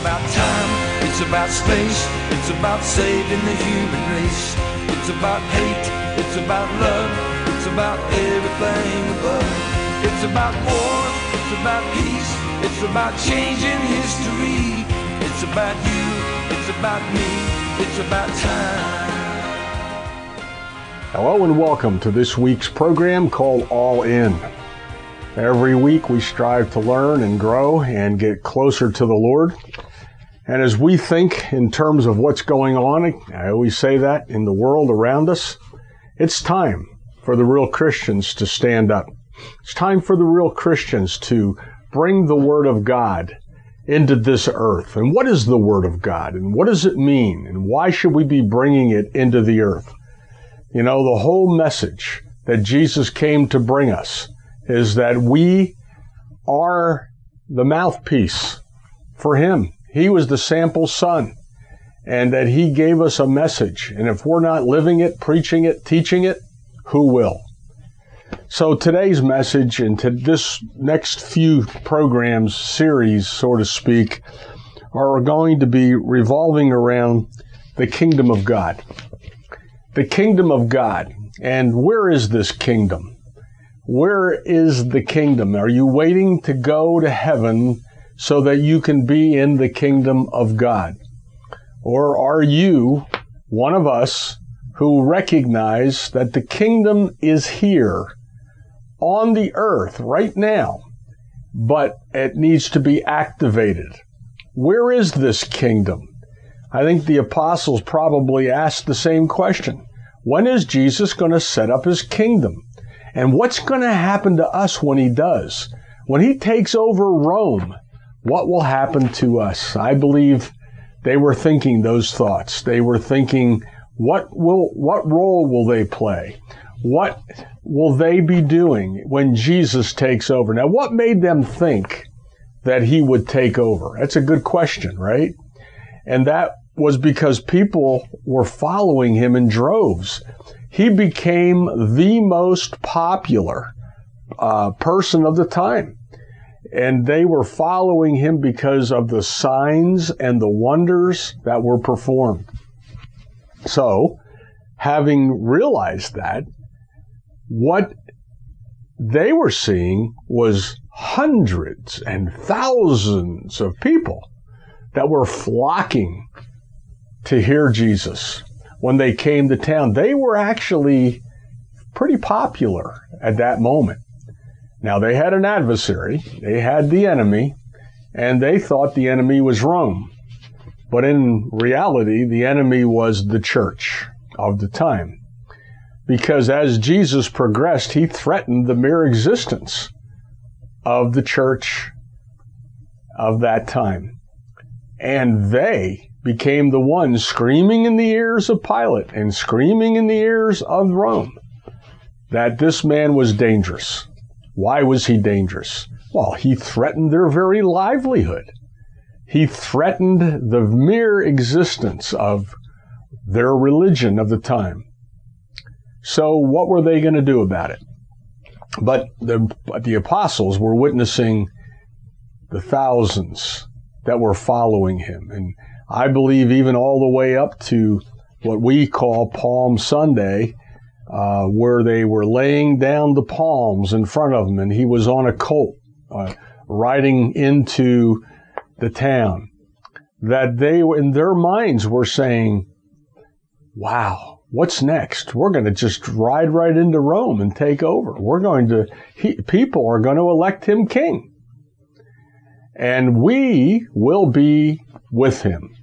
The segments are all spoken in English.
About time, it's about space, it's about saving the human race. It's about hate, it's about love, it's about everything above. It's about war, it's about peace, it's about changing history. It's about you, it's about me, it's about time. Hello and welcome to this week's program called All In. Every week we strive to learn and grow and get closer to the Lord. And as we think in terms of what's going on, I always say that in the world around us, it's time for the real Christians to stand up. It's time for the real Christians to bring the Word of God into this earth. And what is the Word of God? And what does it mean? And why should we be bringing it into the earth? You know, the whole message that Jesus came to bring us is that we are the mouthpiece for Him. He was the sample son and that He gave us a message. And if we're not living it, preaching it, teaching it, who will? So today's message and to this next few programs, series, so to speak, are going to be revolving around the kingdom of God. The kingdom of God. And where is this kingdom? Where is the kingdom? Are you waiting to go to heaven so that you can be in the kingdom of God? Or are you one of us who recognize that the kingdom is here on the earth right now, but it needs to be activated? Where is this kingdom? I think the apostles probably asked the same question. When is Jesus going to set up his kingdom? And what's going to happen to us when he does? When he takes over Rome, what will happen to us? I believe they were thinking those thoughts. They were thinking, what will, what role will they play? What will they be doing when Jesus takes over? Now, what made them think that he would take over? That's a good question, right? And that was because people were following him in droves he became the most popular uh, person of the time. And they were following him because of the signs and the wonders that were performed. So, having realized that, what they were seeing was hundreds and thousands of people that were flocking to hear Jesus when they came to town. They were actually pretty popular at that moment. Now, they had an adversary, they had the enemy, and they thought the enemy was Rome. But in reality, the enemy was the church of the time. Because as Jesus progressed, he threatened the mere existence of the church of that time. And they became the one screaming in the ears of Pilate and screaming in the ears of Rome that this man was dangerous. Why was he dangerous? Well, he threatened their very livelihood. He threatened the mere existence of their religion of the time. So, what were they going to do about it? But the, the apostles were witnessing the thousands that were following him. And I believe even all the way up to what we call Palm Sunday, uh, where they were laying down the palms in front of him, and he was on a colt uh, riding into the town. That they, in their minds, were saying, "Wow, what's next? We're going to just ride right into Rome and take over. We're going to, he, people are going to elect him king, and we will be with him."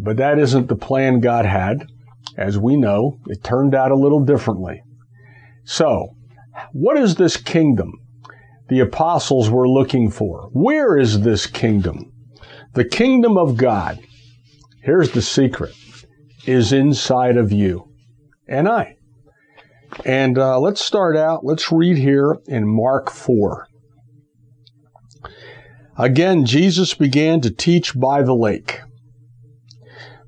But that isn't the plan God had. As we know, it turned out a little differently. So, what is this kingdom the apostles were looking for? Where is this kingdom? The kingdom of God, here's the secret, is inside of you and I. And uh, let's start out, let's read here in Mark 4. Again, Jesus began to teach by the lake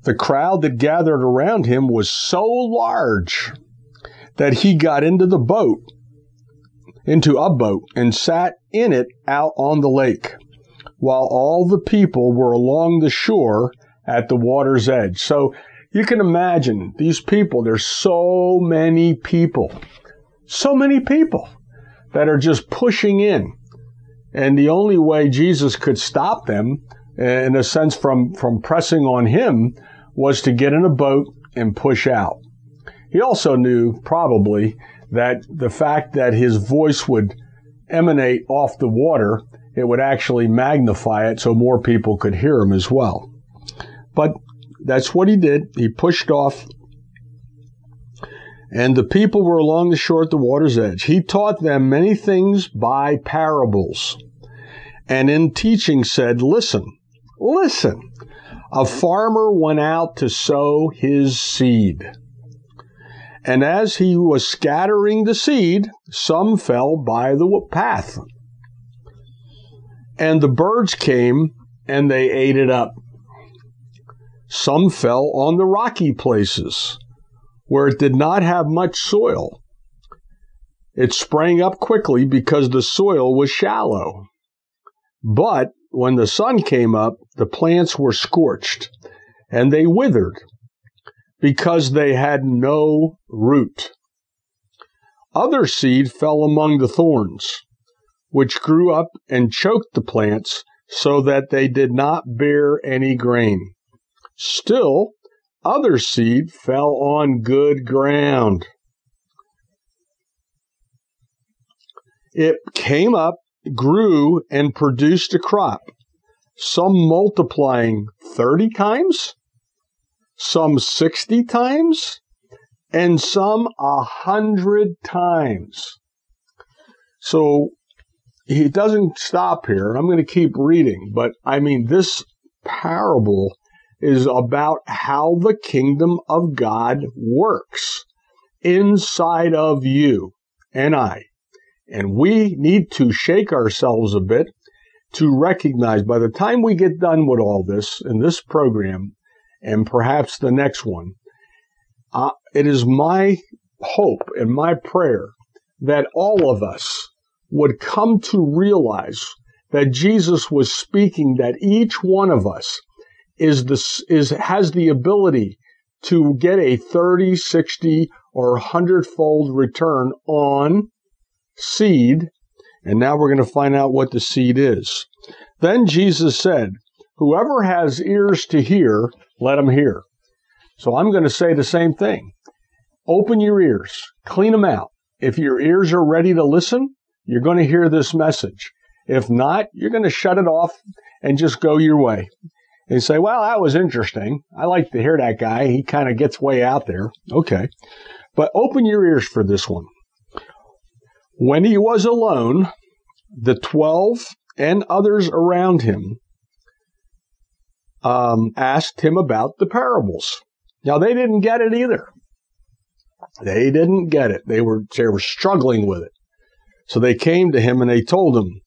the crowd that gathered around him was so large that he got into the boat, into a boat, and sat in it out on the lake, while all the people were along the shore at the water's edge. So you can imagine these people, there's so many people, so many people that are just pushing in. And the only way Jesus could stop them, Uh, in a sense, from, from pressing on him, was to get in a boat and push out. He also knew, probably, that the fact that his voice would emanate off the water, it would actually magnify it so more people could hear him as well. But that's what he did. He pushed off, and the people were along the shore at the water's edge. He taught them many things by parables, and in teaching said, Listen, listen. A farmer went out to sow his seed. And as he was scattering the seed, some fell by the path. And the birds came and they ate it up. Some fell on the rocky places where it did not have much soil. It sprang up quickly because the soil was shallow. But when the sun came up, the plants were scorched and they withered because they had no root. Other seed fell among the thorns, which grew up and choked the plants so that they did not bear any grain. Still, other seed fell on good ground. It came up, grew, and produced a crop, some multiplying 30 times, some 60 times, and some a hundred times. So he doesn't stop here. I'm going to keep reading, but I mean, this parable is about how the kingdom of God works inside of you and I. And we need to shake ourselves a bit to recognize by the time we get done with all this in this program, and perhaps the next one. Uh, it is my hope and my prayer that all of us would come to realize that Jesus was speaking that each one of us is the, is, has the ability to get a 30, 60, or 100 fold return on seed. And now we're going to find out what the seed is. Then Jesus said, Whoever has ears to hear, let them hear. So I'm going to say the same thing. Open your ears, clean them out. If your ears are ready to listen, you're going to hear this message. If not, you're going to shut it off and just go your way. And say, well, that was interesting. I like to hear that guy. He kind of gets way out there. Okay. But open your ears for this one. When he was alone, the twelve and others around him um, asked him about the parables. Now they didn't get it either. They didn't get it. They were they were struggling with it. So they came to him and they told him,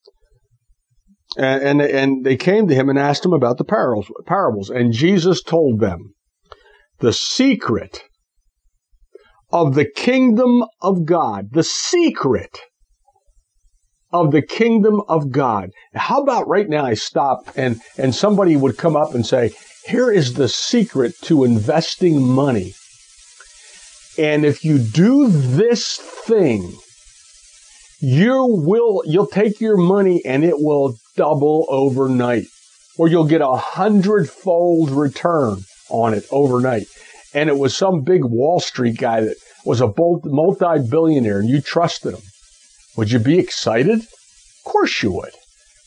and and, and they came to him and asked him about the parables. Parables, and Jesus told them the secret of the kingdom of God. The secret of the kingdom of God. How about right now I stop and, and somebody would come up and say, here is the secret to investing money. And if you do this thing, you will, you'll take your money and it will double overnight or you'll get a hundredfold return on it overnight. And it was some big Wall Street guy that was a multi billionaire and you trusted him. Would you be excited? Of course you would.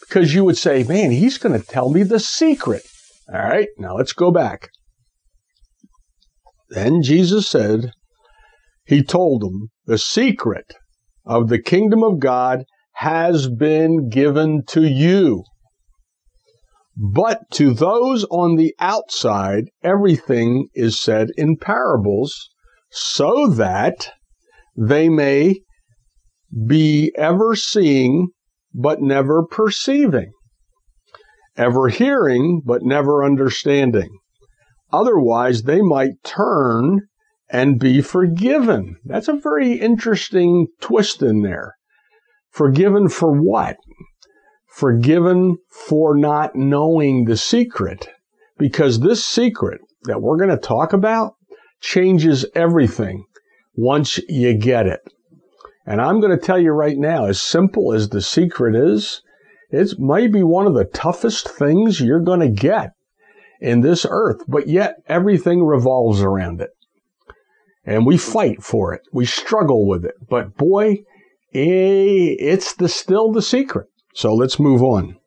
Because you would say, man, he's going to tell me the secret. All right, now let's go back. Then Jesus said, He told them, the secret of the kingdom of God has been given to you. But to those on the outside, everything is said in parables, so that they may be ever seeing but never perceiving, ever hearing but never understanding. Otherwise, they might turn and be forgiven. That's a very interesting twist in there. Forgiven for what? Forgiven for not knowing the secret because this secret that we're going to talk about changes everything once you get it. And I'm going to tell you right now, as simple as the secret is, it might be one of the toughest things you're going to get in this earth, but yet everything revolves around it. And we fight for it. We struggle with it. But boy, eh, it's the, still the secret. So let's move on.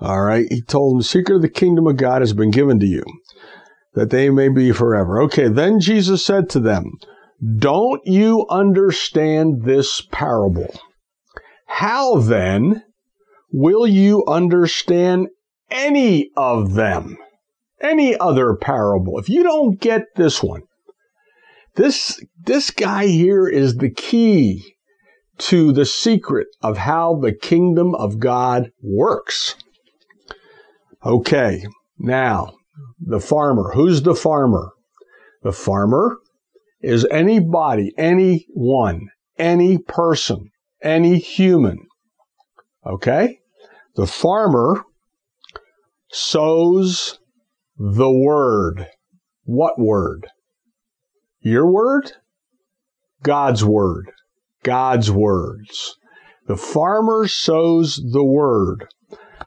All right. He told them the secret of the kingdom of God has been given to you that they may be forever. Okay. Then Jesus said to them, don't you understand this parable? How then will you understand any of them? Any other parable? If you don't get this one, this, this guy here is the key to the secret of how the kingdom of God works. Okay. Now, the farmer. Who's the farmer? The farmer is anybody, anyone, any person, any human. Okay? The farmer sows the word. What word? Your word? God's word. God's words. The farmer sows the word.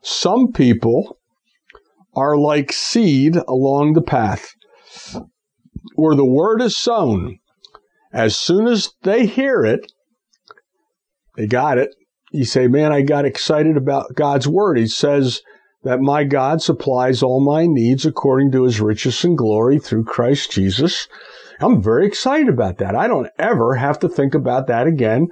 Some people are like seed along the path where the word is sown, as soon as they hear it, they got it. You say, Man, I got excited about God's word. He says that my God supplies all my needs according to his riches and glory through Christ Jesus. I'm very excited about that. I don't ever have to think about that again.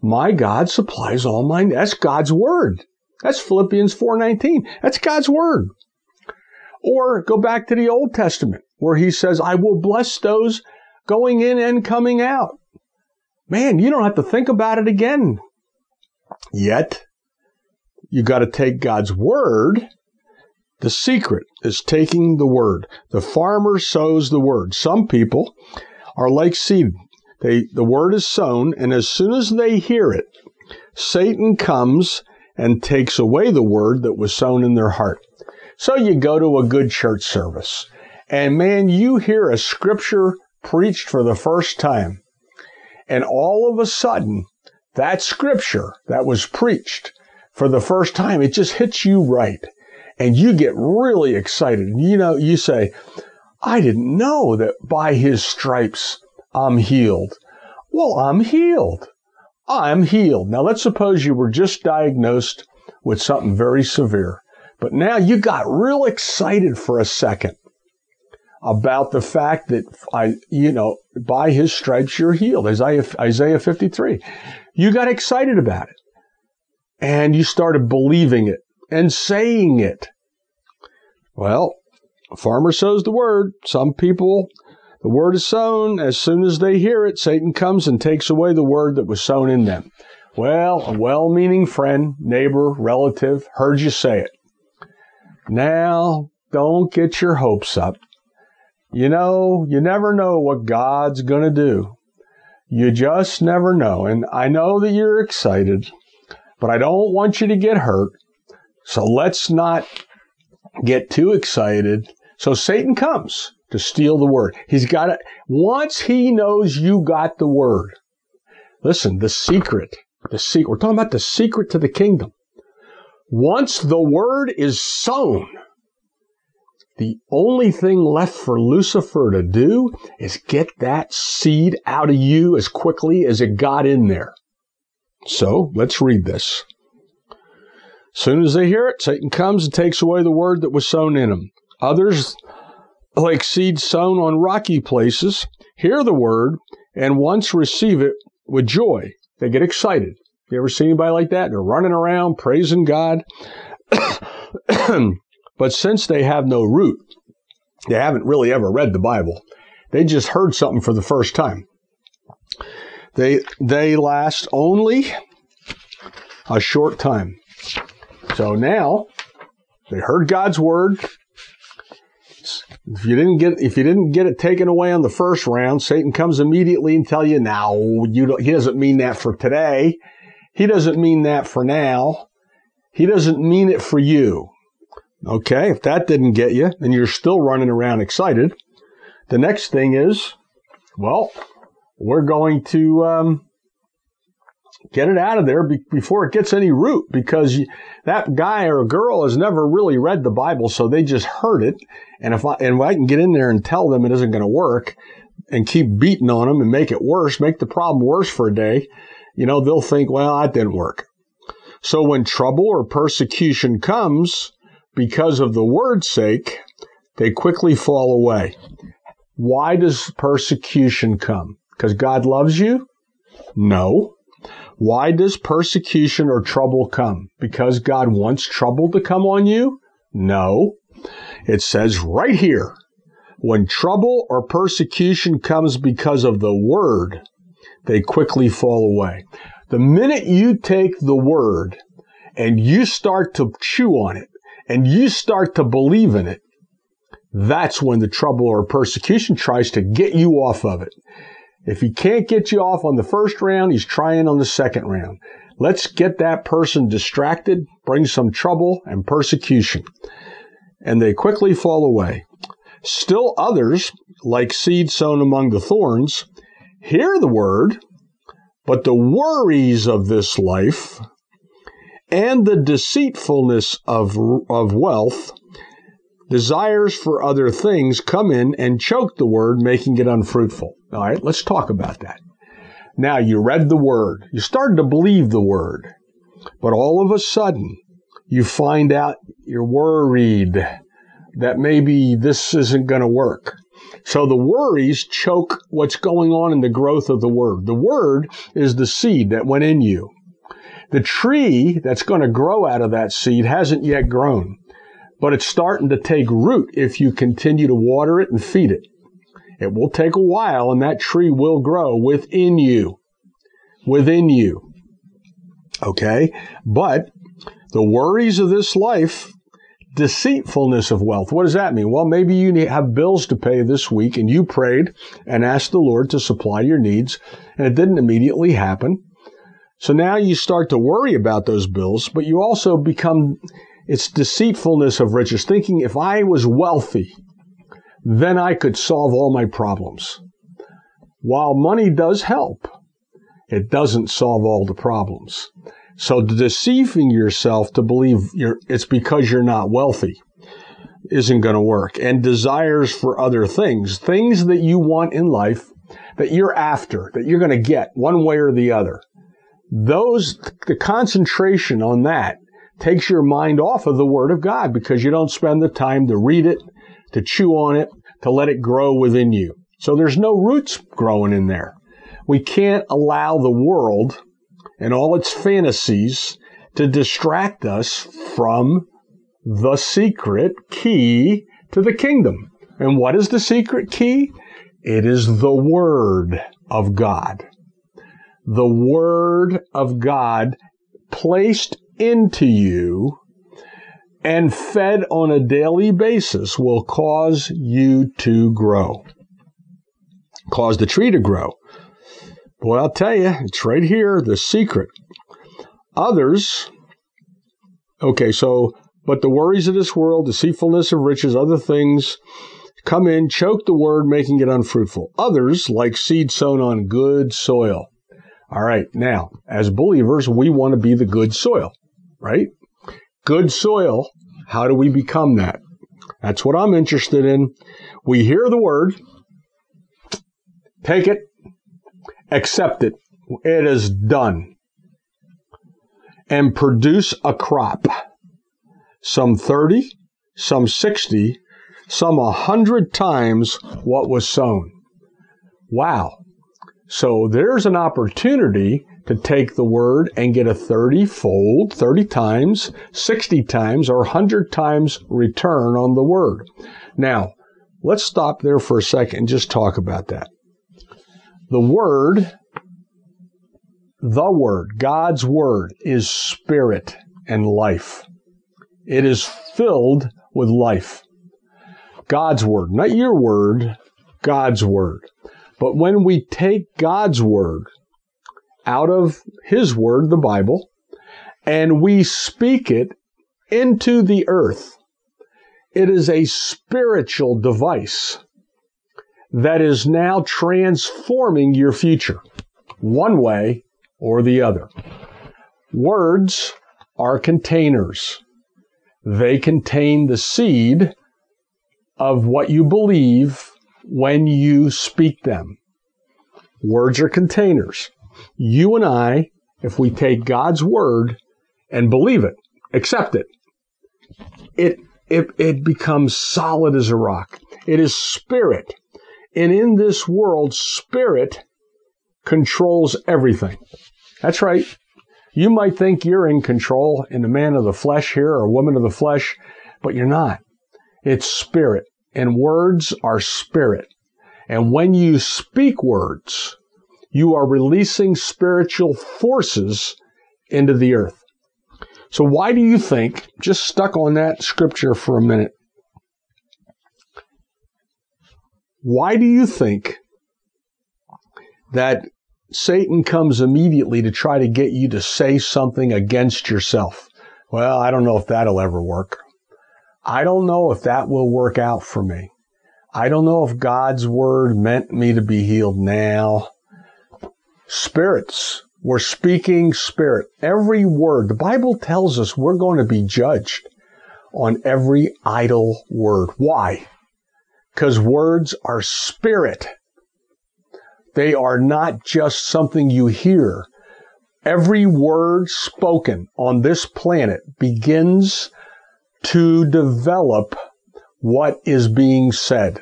My God supplies all my that's God's word. That's Philippians 4:19. That's God's word. Or go back to the Old Testament where he says, I will bless those going in and coming out. Man, you don't have to think about it again. Yet, you got to take God's word. The secret is taking the word. The farmer sows the word. Some people are like seed. They, the word is sown, and as soon as they hear it, Satan comes and takes away the word that was sown in their heart. So you go to a good church service and man, you hear a scripture preached for the first time. And all of a sudden, that scripture that was preached for the first time, it just hits you right. And you get really excited. You know, you say, I didn't know that by his stripes I'm healed. Well, I'm healed. I'm healed. Now let's suppose you were just diagnosed with something very severe, but now you got real excited for a second about the fact that I, you know, by his stripes you're healed. Isaiah, Isaiah 53. You got excited about it and you started believing it and saying it. Well, a farmer sows the word. Some people, the word is sown. As soon as they hear it, Satan comes and takes away the word that was sown in them. Well, a well meaning friend, neighbor, relative heard you say it. Now, don't get your hopes up. You know, you never know what God's going to do. You just never know. And I know that you're excited, but I don't want you to get hurt. So let's not get too excited. So Satan comes to steal the word. He's got it. Once he knows you got the word, listen, the secret, the secret, we're talking about the secret to the kingdom. Once the word is sown, the only thing left for Lucifer to do is get that seed out of you as quickly as it got in there. So let's read this. Soon as they hear it, Satan comes and takes away the word that was sown in them. Others, like seed sown on rocky places, hear the word and once receive it with joy. They get excited. You ever see anybody like that? They're running around praising God. But since they have no root, they haven't really ever read the Bible. They just heard something for the first time. They, they last only a short time. So now they heard God's word. If you didn't get if you didn't get it taken away on the first round, Satan comes immediately and tell you, "Now you don't, he doesn't mean that for today. He doesn't mean that for now. He doesn't mean it for you. Okay, if that didn't get you and you're still running around excited, the next thing is, well, we're going to um, get it out of there be- before it gets any root because you, that guy or girl has never really read the Bible, so they just heard it. And if I, and if I can get in there and tell them it isn't going to work and keep beating on them and make it worse, make the problem worse for a day, you know, they'll think, well, that didn't work. So when trouble or persecution comes because of the word's sake, they quickly fall away. Why does persecution come? Because God loves you? No. Why does persecution or trouble come? Because God wants trouble to come on you? No. It says right here, when trouble or persecution comes because of the word, they quickly fall away. The minute you take the word and you start to chew on it and you start to believe in it, that's when the trouble or persecution tries to get you off of it. If he can't get you off on the first round, he's trying on the second round. Let's get that person distracted, bring some trouble and persecution. And they quickly fall away. Still others, like seed sown among the thorns, hear the word, but the worries of this life and the deceitfulness of, of wealth, desires for other things come in and choke the word, making it unfruitful. All right, let's talk about that. Now, you read the word, you started to believe the word, but all of a sudden, you find out you're worried that maybe this isn't going to work. So the worries choke what's going on in the growth of the word. The word is the seed that went in you. The tree that's going to grow out of that seed hasn't yet grown, but it's starting to take root if you continue to water it and feed it. It will take a while and that tree will grow within you. Within you. Okay? But the worries of this life, deceitfulness of wealth. What does that mean? Well, maybe you have bills to pay this week and you prayed and asked the Lord to supply your needs and it didn't immediately happen. So now you start to worry about those bills, but you also become, it's deceitfulness of riches, thinking if I was wealthy, then I could solve all my problems. While money does help, it doesn't solve all the problems. So deceiving yourself to believe it's because you're not wealthy isn't going to work. And desires for other things, things that you want in life that you're after, that you're going to get one way or the other. Those, the concentration on that takes your mind off of the Word of God because you don't spend the time to read it, to chew on it, to let it grow within you. So there's no roots growing in there. We can't allow the world and all its fantasies to distract us from the secret key to the kingdom. And what is the secret key? It is the Word of God. The Word of God placed into you and fed on a daily basis will cause you to grow. Cause the tree to grow. Boy, I'll tell you, it's right here, the secret. Others, okay, so, but the worries of this world, deceitfulness of riches, other things come in, choke the word, making it unfruitful. Others, like seed sown on good soil. All right, now, as believers, we want to be the good soil, right? Good soil how do we become that? That's what I'm interested in. We hear the word, take it, accept it. It is done. And produce a crop. Some 30, some 60, some 100 times what was sown. Wow. So there's an opportunity to take the word and get a 30 fold, 30 times, 60 times, or 100 times return on the word. Now, let's stop there for a second and just talk about that. The word, the word, God's word is spirit and life. It is filled with life. God's word, not your word, God's word. But when we take God's word out of His Word, the Bible, and we speak it into the earth. It is a spiritual device that is now transforming your future, one way or the other. Words are containers. They contain the seed of what you believe when you speak them. Words are containers. You and I, if we take God's word and believe it, accept it, it, it, it becomes solid as a rock. It is spirit. And in this world, spirit controls everything. That's right. You might think you're in control in the man of the flesh here or woman of the flesh, but you're not. It's spirit. And words are spirit. And when you speak words, you are releasing spiritual forces into the earth. So why do you think, just stuck on that scripture for a minute, why do you think that Satan comes immediately to try to get you to say something against yourself? Well, I don't know if that'll ever work. I don't know if that will work out for me. I don't know if God's word meant me to be healed now. Spirits. We're speaking spirit. Every word. The Bible tells us we're going to be judged on every idle word. Why? Because words are spirit. They are not just something you hear. Every word spoken on this planet begins to develop what is being said.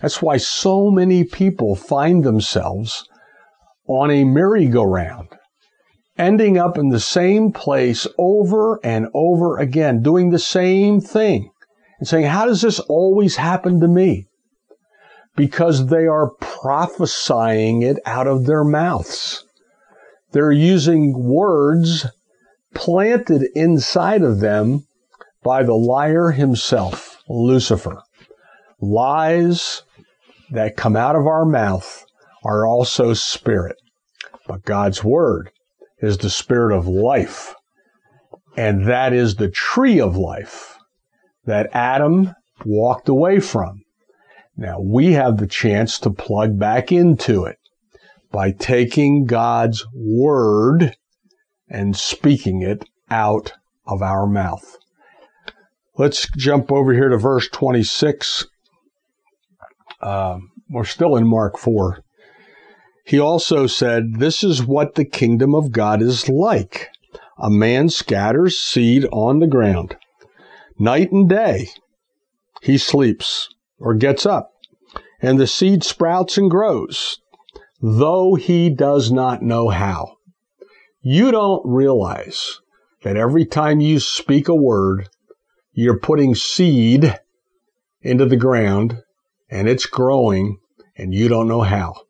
That's why so many people find themselves on a merry-go-round, ending up in the same place over and over again, doing the same thing and saying, How does this always happen to me? Because they are prophesying it out of their mouths. They're using words planted inside of them by the liar himself, Lucifer. Lies that come out of our mouth are also spirit. But God's word is the spirit of life. And that is the tree of life that Adam walked away from. Now we have the chance to plug back into it by taking God's word and speaking it out of our mouth. Let's jump over here to verse 26. Uh, we're still in Mark 4. He also said, This is what the kingdom of God is like. A man scatters seed on the ground. Night and day, he sleeps or gets up, and the seed sprouts and grows, though he does not know how. You don't realize that every time you speak a word, you're putting seed into the ground and it's growing and you don't know how.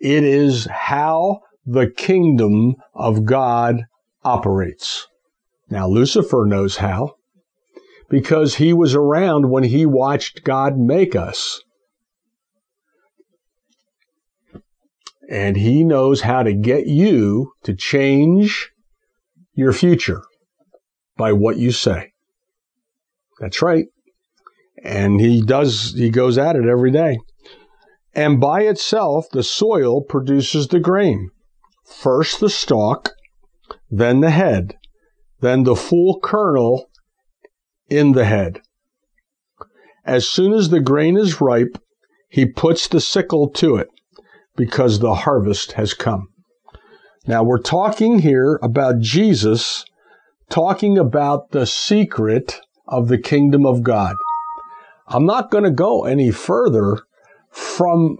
It is how the kingdom of God operates. Now, Lucifer knows how because he was around when he watched God make us. And he knows how to get you to change your future by what you say. That's right. And he does, he goes at it every day. And by itself, the soil produces the grain. First the stalk, then the head, then the full kernel in the head. As soon as the grain is ripe, he puts the sickle to it because the harvest has come. Now we're talking here about Jesus talking about the secret of the kingdom of God. I'm not going to go any further from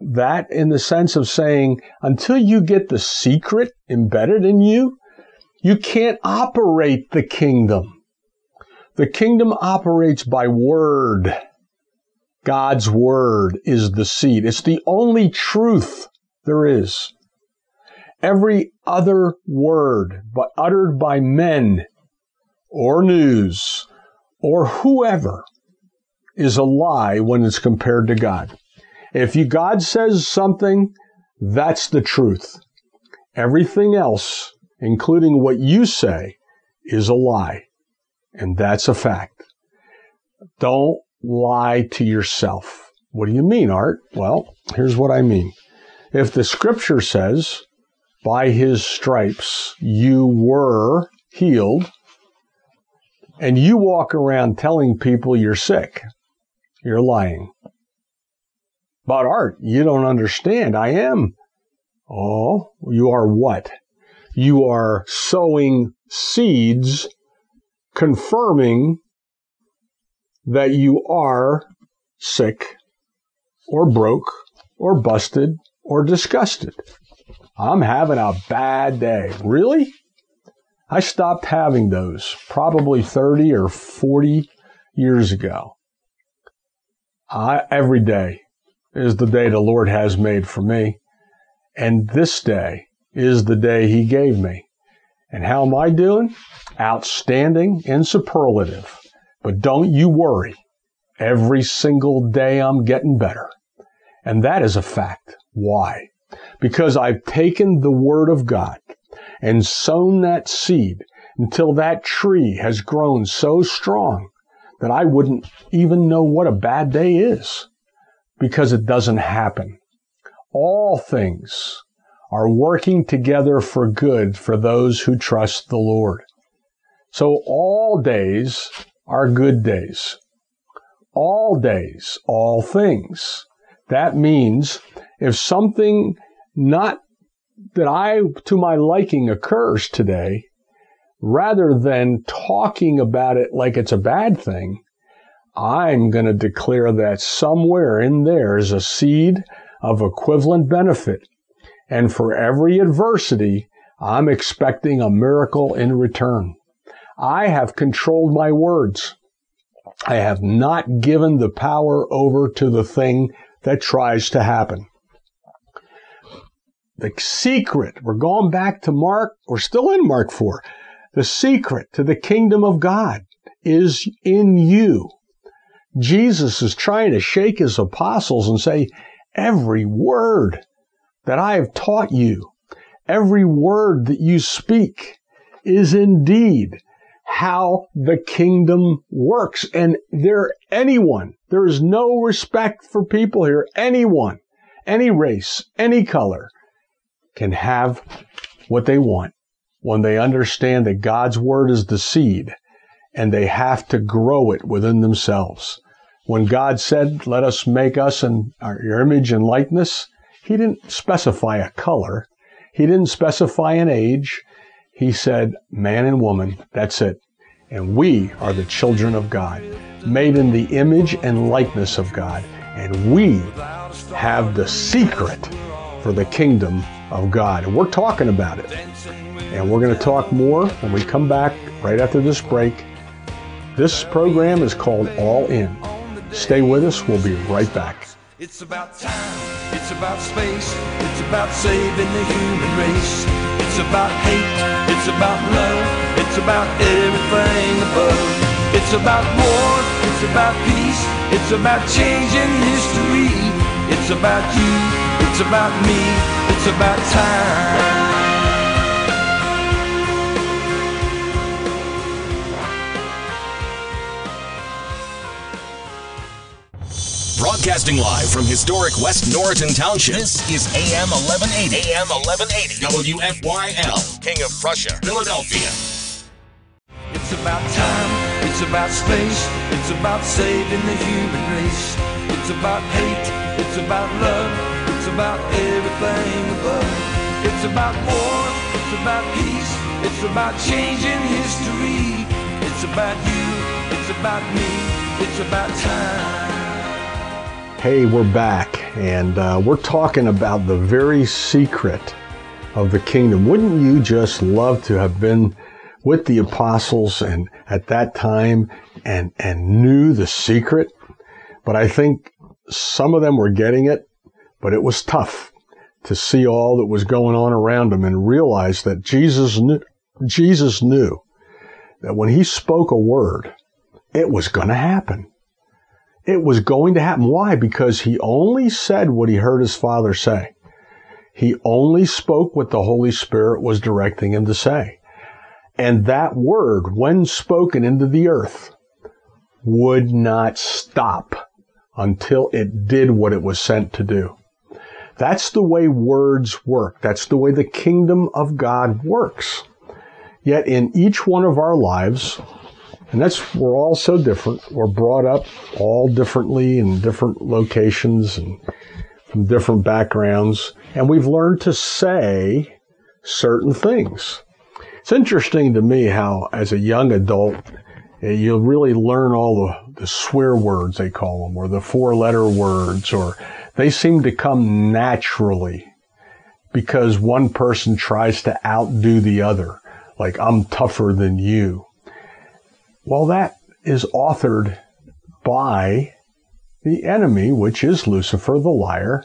that in the sense of saying until you get the secret embedded in you, you can't operate the kingdom. The kingdom operates by word. God's word is the seed. It's the only truth there is. Every other word, but uttered by men or news or whoever is a lie when it's compared to God. If you, God says something, that's the truth. Everything else, including what you say, is a lie. And that's a fact. Don't lie to yourself. What do you mean, Art? Well, here's what I mean. If the scripture says, by his stripes you were healed, and you walk around telling people you're sick, you're lying. But Art, you don't understand. I am. Oh, you are what? You are sowing seeds confirming that you are sick or broke or busted or disgusted. I'm having a bad day. Really? I stopped having those probably 30 or 40 years ago. I, every day is the day the Lord has made for me. And this day is the day He gave me. And how am I doing? Outstanding and superlative. But don't you worry. Every single day I'm getting better. And that is a fact. Why? Because I've taken the Word of God and sown that seed until that tree has grown so strong that I wouldn't even know what a bad day is because it doesn't happen. All things are working together for good for those who trust the Lord. So all days are good days. All days, all things. That means if something not that I, to my liking, occurs today, rather than talking about it like it's a bad thing, I'm going to declare that somewhere in there is a seed of equivalent benefit. And for every adversity, I'm expecting a miracle in return. I have controlled my words. I have not given the power over to the thing that tries to happen. The secret, we're going back to Mark, we're still in Mark 4. The secret to the kingdom of God is in you. Jesus is trying to shake his apostles and say, every word that I have taught you, every word that you speak is indeed how the kingdom works. And there, anyone, there is no respect for people here. Anyone, any race, any color can have what they want when they understand that God's word is the seed and they have to grow it within themselves. When God said, let us make us in our image and likeness, he didn't specify a color. He didn't specify an age. He said, man and woman, that's it. And we are the children of God, made in the image and likeness of God. And we have the secret for the kingdom of God. And we're talking about it. And we're going to talk more when we come back right after this break. This program is called All In. Stay with us. We'll be right back. It's about time, it's about space, it's about saving the human race. It's about hate, it's about love, it's about everything above. It's about war, it's about peace, it's about changing history. It's about you, it's about me, it's about time. Broadcasting live from historic West Norriton Township. This is AM 1180. AM 1180. WFYL. King of Prussia, Philadelphia. It's about time, it's about space, it's about saving the human race. It's about hate, it's about love, it's about everything above. It's about war, it's about peace, it's about changing history. It's about you, it's about me, it's about time. Hey, we're back, and uh, we're talking about the very secret of the kingdom. Wouldn't you just love to have been with the apostles and at that time and and knew the secret? But I think some of them were getting it, but it was tough to see all that was going on around them and realize that Jesus knew Jesus knew that when he spoke a word, it was going to happen. It was going to happen. Why? Because he only said what he heard his father say. He only spoke what the Holy Spirit was directing him to say. And that word, when spoken into the earth, would not stop until it did what it was sent to do. That's the way words work. That's the way the kingdom of God works. Yet in each one of our lives, and that's, we're all so different. We're brought up all differently in different locations and from different backgrounds. And we've learned to say certain things. It's interesting to me how, as a young adult, eh, you really learn all the, the swear words, they call them, or the four letter words, or they seem to come naturally because one person tries to outdo the other. Like, I'm tougher than you. Well, that is authored by the enemy, which is Lucifer the liar.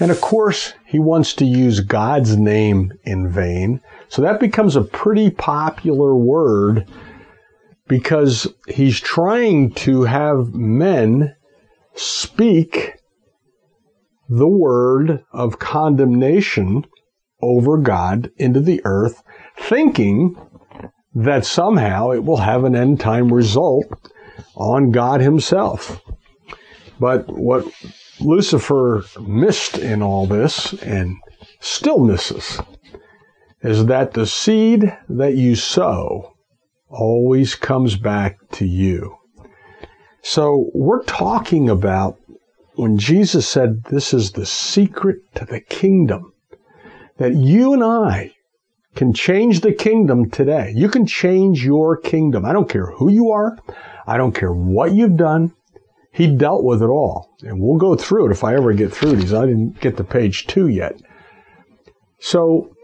And of course, he wants to use God's name in vain. So that becomes a pretty popular word because he's trying to have men speak the word of condemnation over God into the earth, thinking that somehow it will have an end time result on God Himself. But what Lucifer missed in all this, and still misses, is that the seed that you sow always comes back to you. So we're talking about when Jesus said this is the secret to the kingdom, that you and I can change the kingdom today. You can change your kingdom. I don't care who you are. I don't care what you've done. He dealt with it all. And we'll go through it if I ever get through these. I didn't get to page two yet. So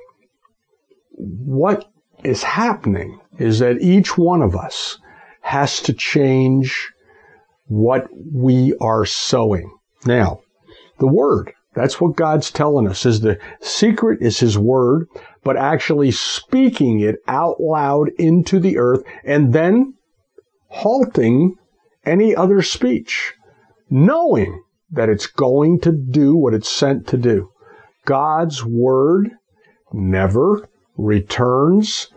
what is happening is that each one of us has to change what we are sowing. Now, the word, that's what God's telling us is the secret is his word, but actually speaking it out loud into the earth and then halting any other speech, knowing that it's going to do what it's sent to do. God's word never returns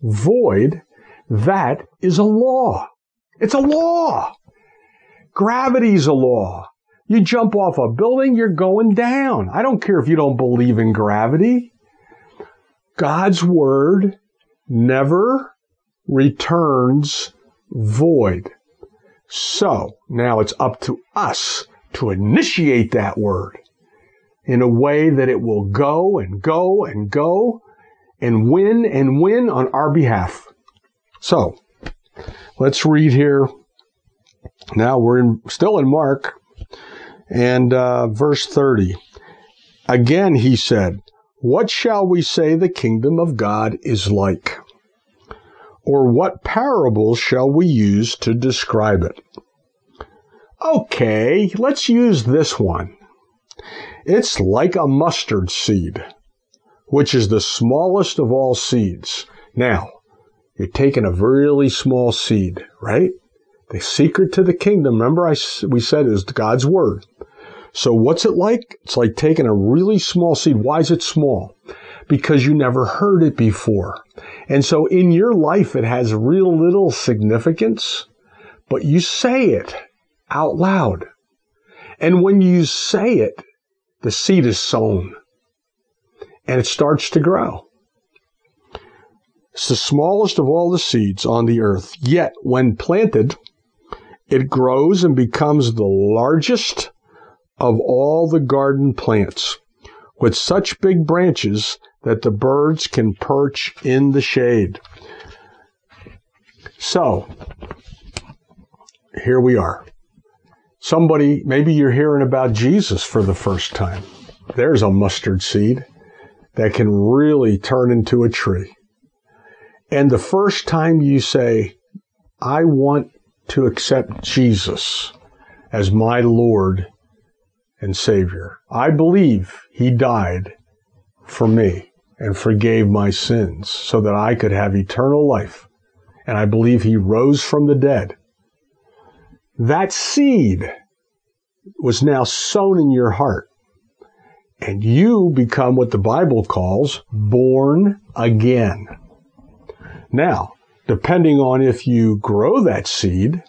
void. That is a law. It's a law. Gravity's a law. You jump off a building, you're going down. I don't care if you don't believe in gravity. God's word never returns void. So now it's up to us to initiate that word in a way that it will go and go and go and win and win on our behalf. So let's read here. Now we're in, still in Mark, and uh, verse 30. Again, he said, What shall we say the kingdom of God is like? Or what parable shall we use to describe it? Okay, let's use this one. It's like a mustard seed, which is the smallest of all seeds. Now, you're taking a really small seed, right? The secret to the kingdom, remember I, we said is God's word. So what's it like? It's like taking a really small seed. Why is it small? Because you never heard it before. And so in your life, it has real little significance, but you say it out loud. And when you say it, the seed is sown and it starts to grow. It's the smallest of all the seeds on the earth. Yet when planted, it grows and becomes the largest of all the garden plants, with such big branches that the birds can perch in the shade. So, here we are. Somebody, maybe you're hearing about Jesus for the first time. There's a mustard seed that can really turn into a tree. And the first time you say, I want to accept Jesus as my Lord and Savior. I believe He died for me and forgave my sins so that I could have eternal life. And I believe He rose from the dead. That seed was now sown in your heart. and you become what the Bible calls born again. Now, depending on if you grow that seed,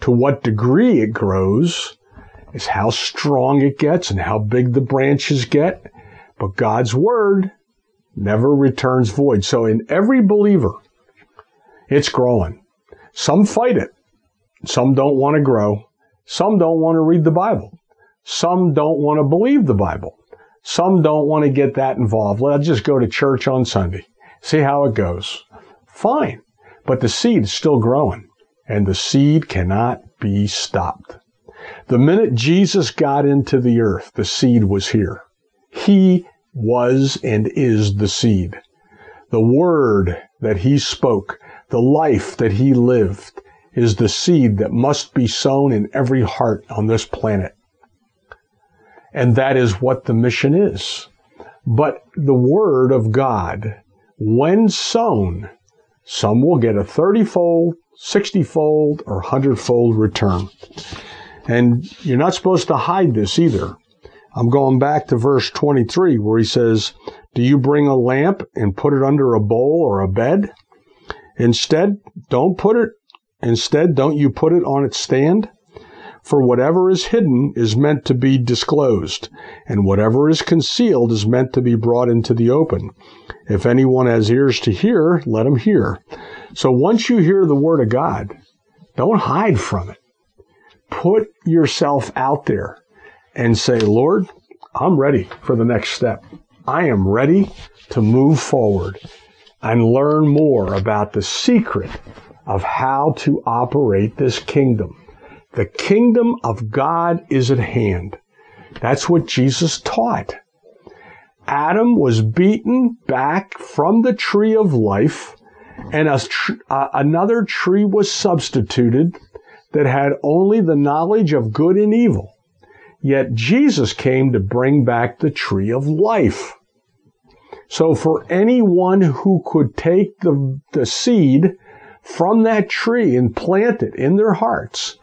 to what degree it grows, is how strong it gets and how big the branches get. But God's word never returns void. So in every believer, it's growing. Some fight it. Some don't want to grow. Some don't want to read the Bible. Some don't want to believe the Bible. Some don't want to get that involved. Let's just go to church on Sunday. See how it goes. Fine. But the seed is still growing and the seed cannot be stopped. The minute Jesus got into the earth, the seed was here. He was and is the seed. The word that he spoke, the life that he lived, is the seed that must be sown in every heart on this planet. And that is what the mission is. But the word of God, when sown, some will get a 30 fold, 60 fold, or 100 fold return. And you're not supposed to hide this either. I'm going back to verse 23 where he says, Do you bring a lamp and put it under a bowl or a bed? Instead, don't put it, instead, don't you put it on its stand? For whatever is hidden is meant to be disclosed, and whatever is concealed is meant to be brought into the open. If anyone has ears to hear, let him hear. So once you hear the word of God, don't hide from it. Put yourself out there and say, Lord, I'm ready for the next step. I am ready to move forward and learn more about the secret of how to operate this kingdom. The kingdom of God is at hand. That's what Jesus taught. Adam was beaten back from the tree of life, and tr- uh, another tree was substituted that had only the knowledge of good and evil. Yet Jesus came to bring back the tree of life. So for anyone who could take the, the seed from that tree and plant it in their hearts,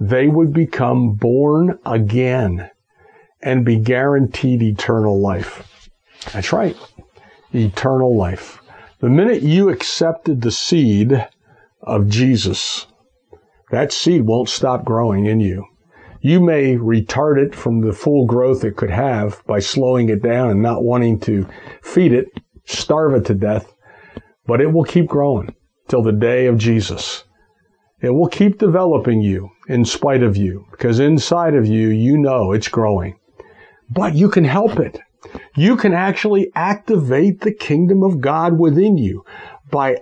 they would become born again and be guaranteed eternal life. That's right. Eternal life. The minute you accepted the seed of Jesus, that seed won't stop growing in you. You may retard it from the full growth it could have by slowing it down and not wanting to feed it, starve it to death, but it will keep growing till the day of Jesus. It will keep developing you in spite of you because inside of you, you know it's growing. But you can help it. You can actually activate the kingdom of God within you by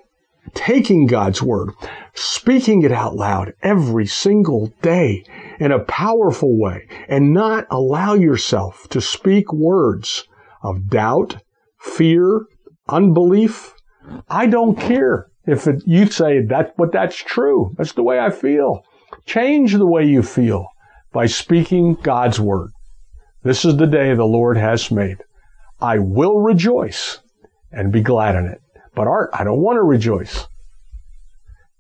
taking God's word, speaking it out loud every single day in a powerful way, and not allow yourself to speak words of doubt, fear, unbelief. I don't care. If it, you say that, but that's true. That's the way I feel. Change the way you feel by speaking God's word. This is the day the Lord has made. I will rejoice and be glad in it. But Art, I don't want to rejoice.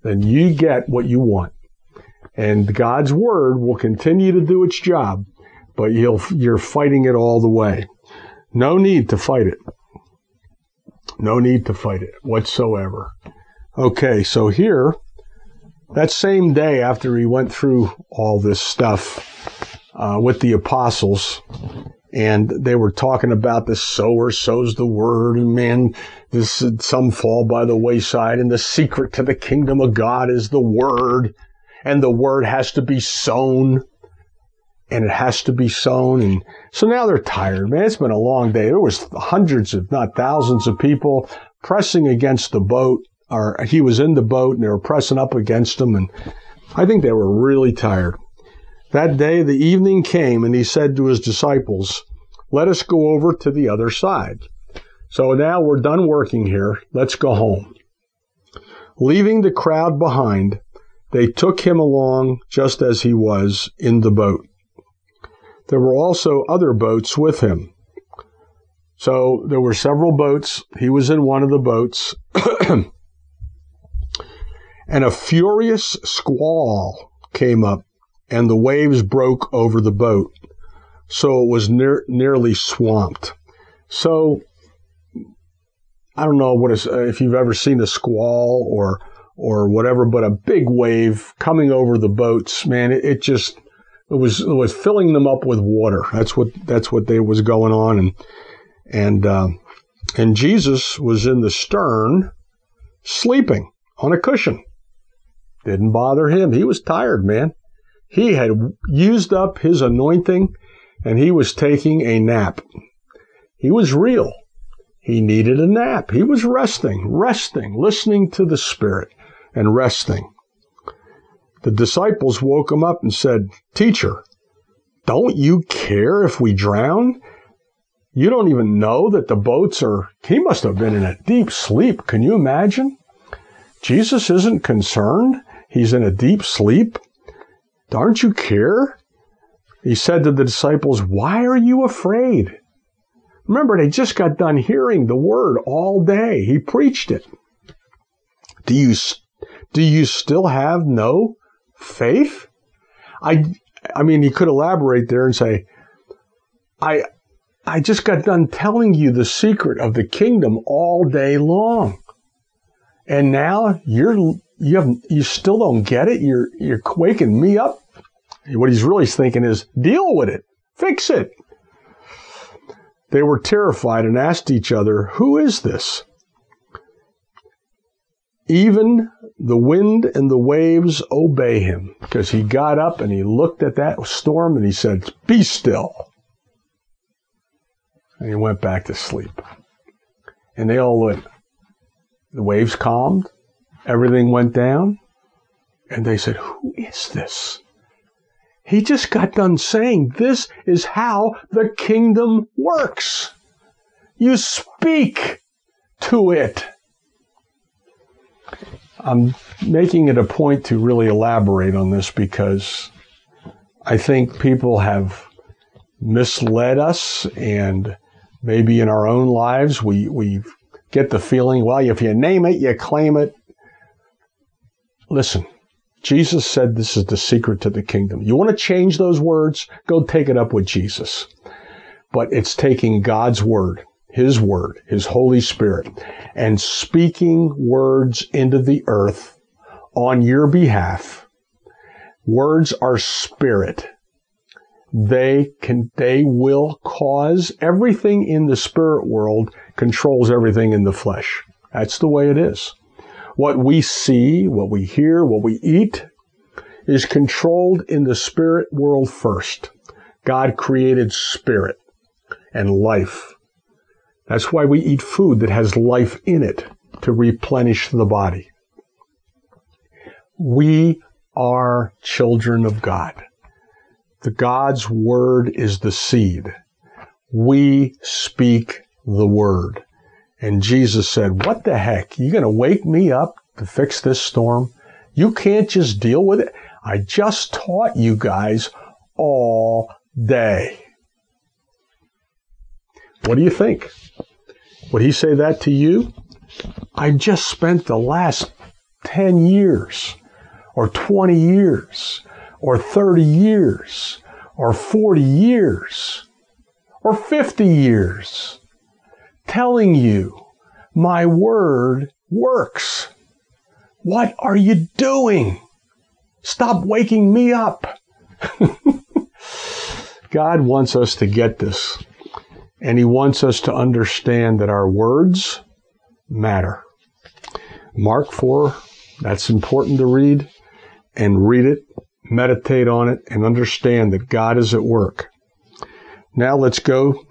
Then you get what you want. And God's word will continue to do its job, but you'll, you're fighting it all the way. No need to fight it. No need to fight it whatsoever. Okay, so here, that same day after he went through all this stuff uh, with the apostles, and they were talking about the sower sows the word, and man, this some fall by the wayside, and the secret to the kingdom of God is the word, and the word has to be sown, and it has to be sown, and so now they're tired, man. It's been a long day. There was hundreds, if not thousands, of people pressing against the boat or he was in the boat and they were pressing up against him. And I think they were really tired. That day, the evening came and he said to his disciples, let us go over to the other side. So now we're done working here. Let's go home. Leaving the crowd behind, they took him along just as he was in the boat. There were also other boats with him. So there were several boats. He was in one of the boats. and a furious squall came up, and the waves broke over the boat, so it was near, nearly swamped. So I don't know what is, uh, if you've ever seen a squall or or whatever, but a big wave coming over the boats, man, it, it just it was it was filling them up with water. That's what that's what they was going on, and and uh, and Jesus was in the stern, sleeping on a cushion. Didn't bother him. He was tired, man. He had used up his anointing, and he was taking a nap. He was real. He needed a nap. He was resting, resting, listening to the Spirit and resting. The disciples woke him up and said, Teacher, don't you care if we drown? You don't even know that the boats are. He must have been in a deep sleep. Can you imagine? Jesus isn't concerned. He's in a deep sleep. Don't you care? He said to the disciples, Why are you afraid? Remember, they just got done hearing the word all day. He preached it. Do you, do you still have no faith? I, I mean, he could elaborate there and say, I, I just got done telling you the secret of the kingdom all day long. And now you're, you have, you still don't get it. You're, you're waking me up. What he's really thinking is deal with it. Fix it. They were terrified and asked each other, Who is this? Even the wind and the waves obey him because he got up and he looked at that storm and he said, Be still. And he went back to sleep. And they all went. The waves calmed, everything went down, and they said, Who is this? He just got done saying this is how the kingdom works. You speak to it. I'm making it a point to really elaborate on this because I think people have misled us and maybe in our own lives we, we get the feeling, well, if you name it, you claim it. Listen, Jesus said this is the secret to the kingdom. You want to change those words? Go take it up with Jesus. But it's taking God's word, His word, His Holy Spirit, and speaking words into the earth on your behalf. Words are spirit. They can, they will cause everything in the spirit world controls everything in the flesh. That's the way it is. What we see, what we hear, what we eat is controlled in the spirit world first. God created spirit and life. That's why we eat food that has life in it to replenish the body. We are children of God. The God's word is the seed. We speak the word. And Jesus said, What the heck? You're going to wake me up to fix this storm? You can't just deal with it. I just taught you guys all day. What do you think? Would he say that to you? I just spent the last 10 years, or 20 years, or 30 years, or 40 years, or 50 years telling you my word works. What are you doing? Stop waking me up. God wants us to get this, and He wants us to understand that our words matter. Mark 4, that's important to read, and read it, meditate on it, and understand that God is at work. Now let's go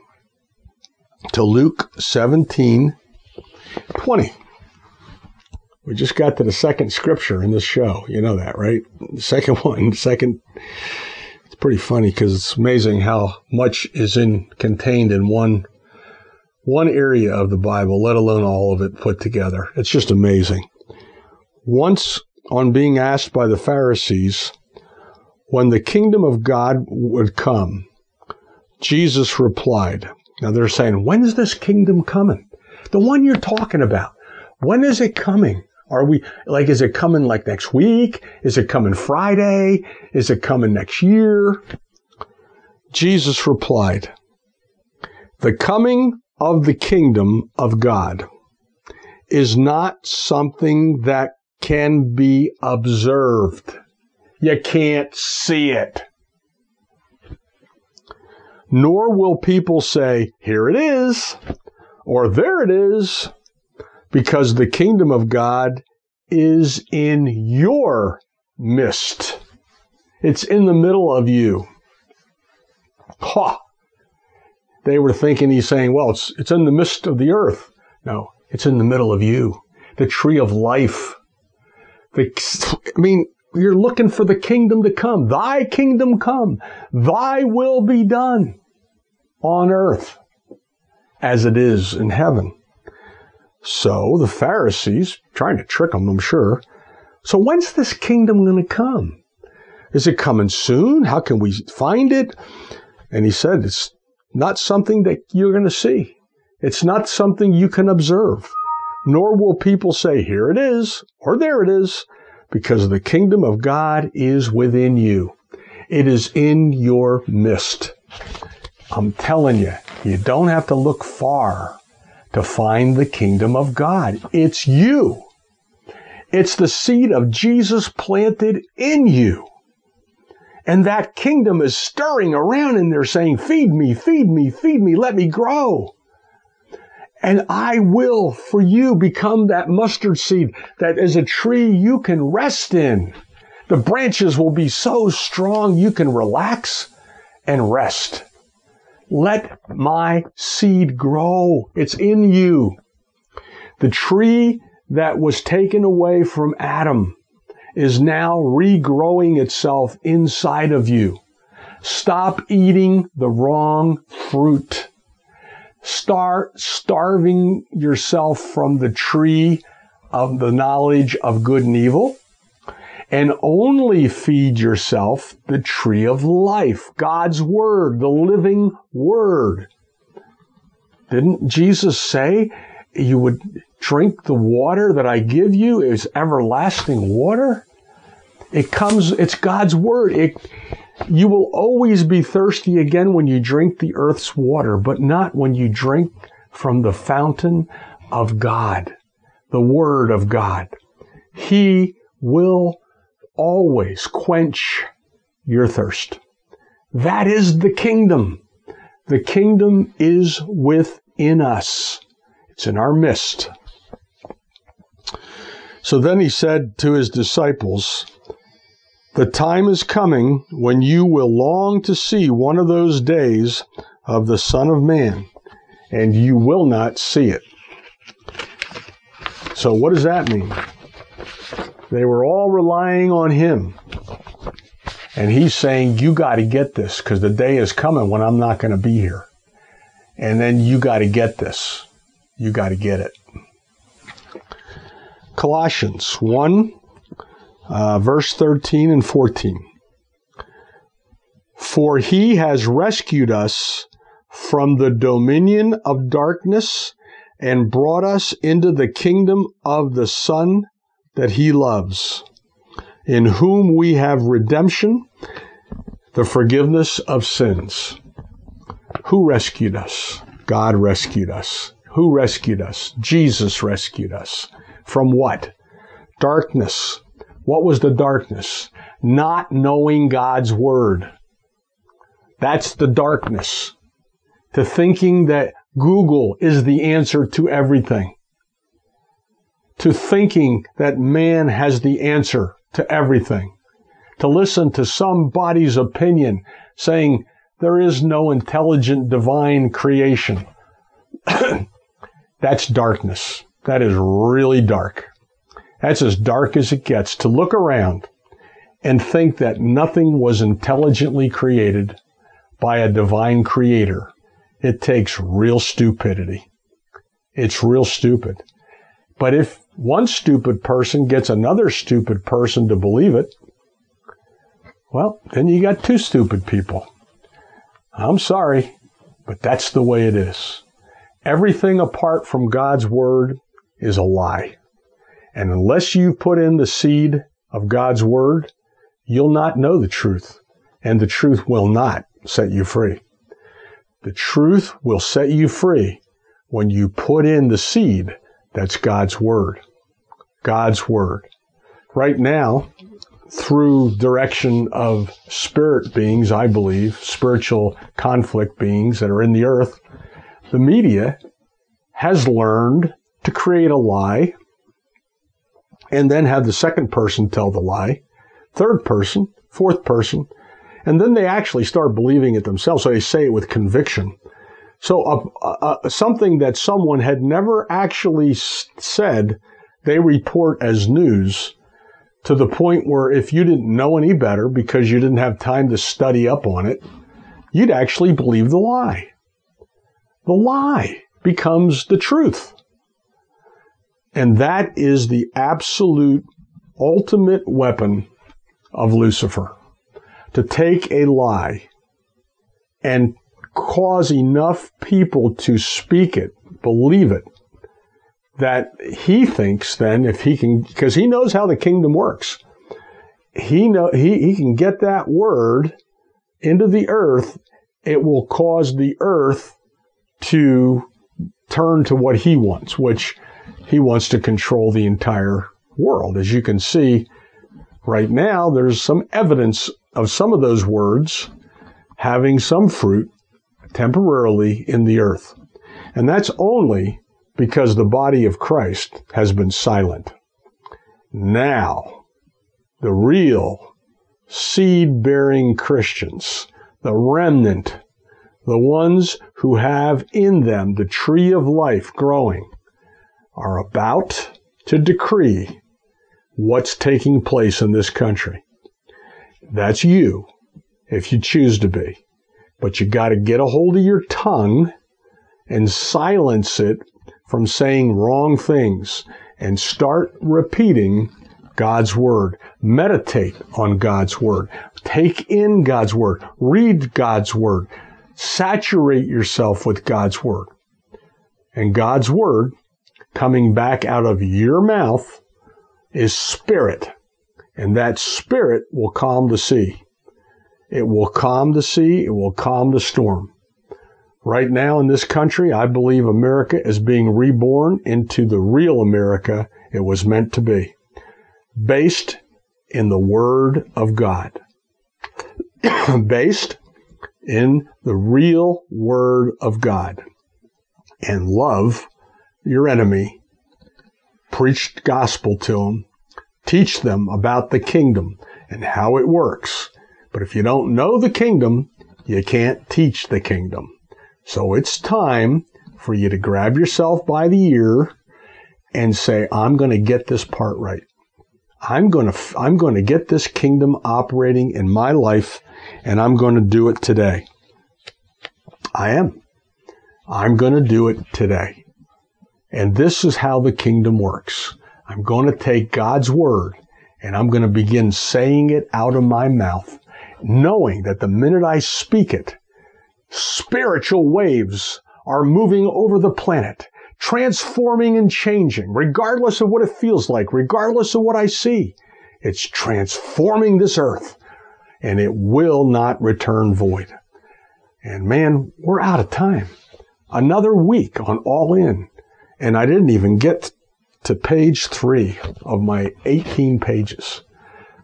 to Luke 17 20. We just got to the second scripture in this show. You know that, right? Second one, second. It's pretty funny because it's amazing how much is in contained in one one area of the Bible, let alone all of it put together. It's just amazing. Once on being asked by the Pharisees when the kingdom of God would come, Jesus replied, now they're saying, when's this kingdom coming? The one you're talking about. When is it coming? Are we, like, is it coming like next week? Is it coming Friday? Is it coming next year? Jesus replied, The coming of the kingdom of God is not something that can be observed. You can't see it. Nor will people say, Here it is, or There it is, because the kingdom of God is in your midst. It's in the middle of you. Ha! They were thinking he's saying, well, it's, it's in the midst of the earth. No, it's in the middle of you. The tree of life. The, I mean, you're looking for the kingdom to come. Thy kingdom come. Thy will be done on earth as it is in heaven. So the Pharisees, trying to trick them, I'm sure. So when's this kingdom going to come? Is it coming soon? How can we find it? And he said, It's not something that you're going to see. It's not something you can observe. Nor will people say, Here it is, or there it is, because the kingdom of God is within you. It is in your midst. I'm telling you, you don't have to look far to find the kingdom of God. It's you. It's the seed of Jesus planted in you. And that kingdom is stirring around in there saying, feed me, feed me, feed me, let me grow. And I will for you become that mustard seed that is a tree you can rest in. The branches will be so strong you can relax and rest. Let my seed grow. It's in you. The tree that was taken away from Adam is now regrowing itself inside of you. Stop eating the wrong fruit. Start starving yourself from the tree of the knowledge of good and evil and only feed yourself the tree of life, God's Word, the living Word. Didn't Jesus say you would drink the water that I give you is everlasting water? It comes, it's God's Word. It, you will always be thirsty again when you drink the earth's water, but not when you drink from the fountain of God, the Word of God. He will always quench your thirst. That is the kingdom. The kingdom is within us. It's in our midst. So then he said to his disciples, The time is coming when you will long to see one of those days of the Son of Man, and you will not see it. So, what does that mean? They were all relying on him. And he's saying, You got to get this because the day is coming when I'm not going to be here. And then you got to get this. You got to get it. Colossians 1, uh, verse 13 and 14. For he has rescued us from the dominion of darkness and brought us into the kingdom of the Son that he loves, in whom we have redemption, the forgiveness of sins. Who rescued us? God rescued us. Who rescued us? Jesus rescued us. From what? Darkness. What was the darkness? Not knowing God's word. That's the darkness. To thinking that Google is the answer to everything to thinking that man has the answer to everything, to listen to somebody's opinion saying there is no intelligent divine creation. That's darkness. That is really dark. That's as dark as it gets to look around and think that nothing was intelligently created by a divine creator. It takes real stupidity. It's real stupid. But if one stupid person gets another stupid person to believe it, well, then you got two stupid people. I'm sorry, but that's the way it is. Everything apart from God's word is a lie. And unless you put in the seed of God's word, you'll not know the truth, and the truth will not set you free. The truth will set you free when you put in the seed that's God's Word. God's Word. Right now, through direction of spirit beings, I believe, spiritual conflict beings that are in the earth, the media has learned to create a lie and then have the second person tell the lie, third person, fourth person, and then they actually start believing it themselves. So they say it with conviction. So uh, uh, uh something that someone had never actually said, they report as news to the point where if you didn't know any better because you didn't have time to study up on it, you'd actually believe the lie. The lie becomes the truth. And that is the absolute ultimate weapon of Lucifer. To take a lie and cause enough people to speak it, believe it, that he thinks then if he can, because he knows how the kingdom works, he know he, he can get that word into the earth. It will cause the earth to turn to what he wants, which he wants to control the entire world. As you can see right now, there's some evidence of some of those words having some fruit temporarily in the earth. And that's only because the body of Christ has been silent. Now, the real seed bearing Christians, the remnant, the ones who have in them the tree of life growing, are about to decree what's taking place in this country. That's you, if you choose to be. But you got to get a hold of your tongue and silence it from saying wrong things and start repeating God's Word. Meditate on God's Word. Take in God's Word. Read God's Word. Saturate yourself with God's Word. And God's Word coming back out of your mouth is spirit. And that spirit will calm the sea. It will calm the sea. It will calm the storm. Right now in this country, I believe America is being reborn into the real America it was meant to be, based in the Word of God, based in the real Word of God. And love your enemy, preach gospel to them, teach them about the kingdom and how it works. But if you don't know the kingdom, you can't teach the kingdom. So it's time for you to grab yourself by the ear and say, I'm going to get this part right. I'm going to, I'm going to get this kingdom operating in my life and I'm going to do it today. I am. I'm going to do it today. And this is how the kingdom works. I'm going to take God's word and I'm going to begin saying it out of my mouth, knowing that the minute I speak it, Spiritual waves are moving over the planet, transforming and changing, regardless of what it feels like, regardless of what I see. It's transforming this earth, and it will not return void. And man, we're out of time. Another week on All In, and I didn't even get to page three of my 18 pages.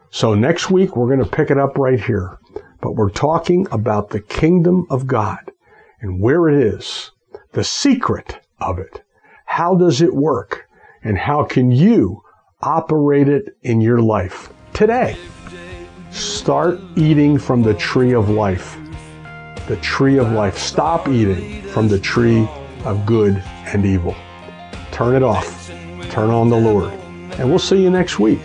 So next week, we're going to pick it up right here but we're talking about the kingdom of God and where it is, the secret of it. How does it work? And how can you operate it in your life today? Start eating from the tree of life. The tree of life. Stop eating from the tree of good and evil. Turn it off. Turn on the Lord. And we'll see you next week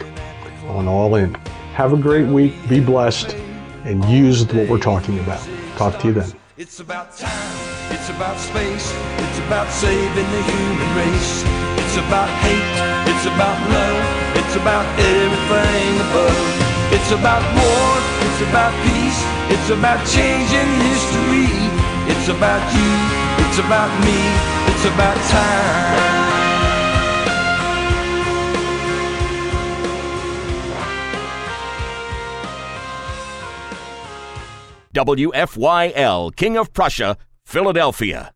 on All In. Have a great week. Be blessed and use what we're talking about. Talk to you then. It's about time, it's about space, it's about saving the human race. It's about hate, it's about love, it's about everything above. It's about war, it's about peace, it's about changing history. It's about you, it's about me, it's about time. WFYL, King of Prussia, Philadelphia.